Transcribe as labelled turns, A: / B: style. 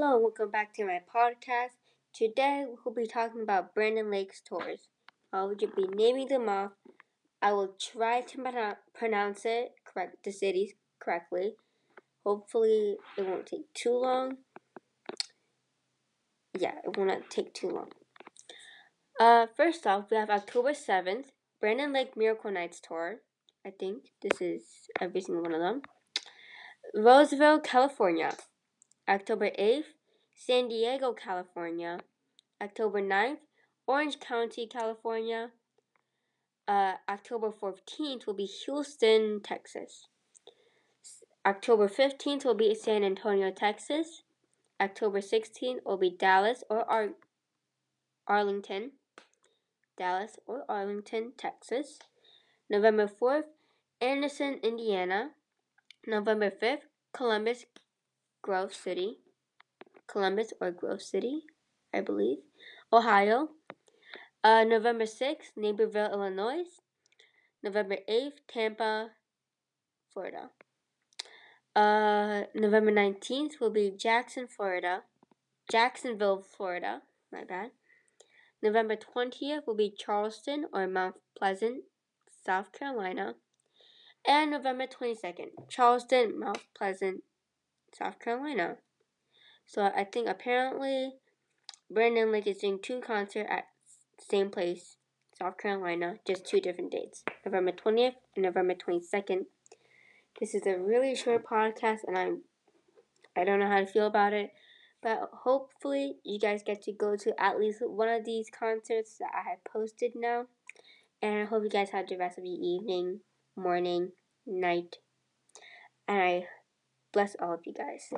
A: Hello, and welcome back to my podcast. Today we'll be talking about Brandon Lake's tours. I will be naming them off. I will try to pronounce it correct, the cities correctly. Hopefully, it won't take too long. Yeah, it will not take too long. Uh, first off, we have October 7th, Brandon Lake Miracle Nights Tour. I think this is every single one of them. Roseville, California. October 8th, San Diego, California. October 9th, Orange County, California. Uh, October 14th will be Houston, Texas. October 15th will be San Antonio, Texas. October 16th will be Dallas or Ar- Arlington. Dallas or Arlington, Texas. November 4th, Anderson, Indiana. November 5th, Columbus, Grove City, Columbus or Grove City, I believe, Ohio. Uh, November 6th, Naperville, Illinois. November 8th, Tampa, Florida. Uh, November 19th will be Jackson, Florida. Jacksonville, Florida. My bad. November 20th will be Charleston or Mount Pleasant, South Carolina. And November 22nd, Charleston, Mount Pleasant, South Carolina. So I think apparently Brandon Lake is doing two concerts at same place, South Carolina, just two different dates. November 20th and November 22nd. This is a really short podcast and I'm I don't know how to feel about it. But hopefully you guys get to go to at least one of these concerts that I have posted now. And I hope you guys have the rest of your evening, morning, night. And I bless all of you guys.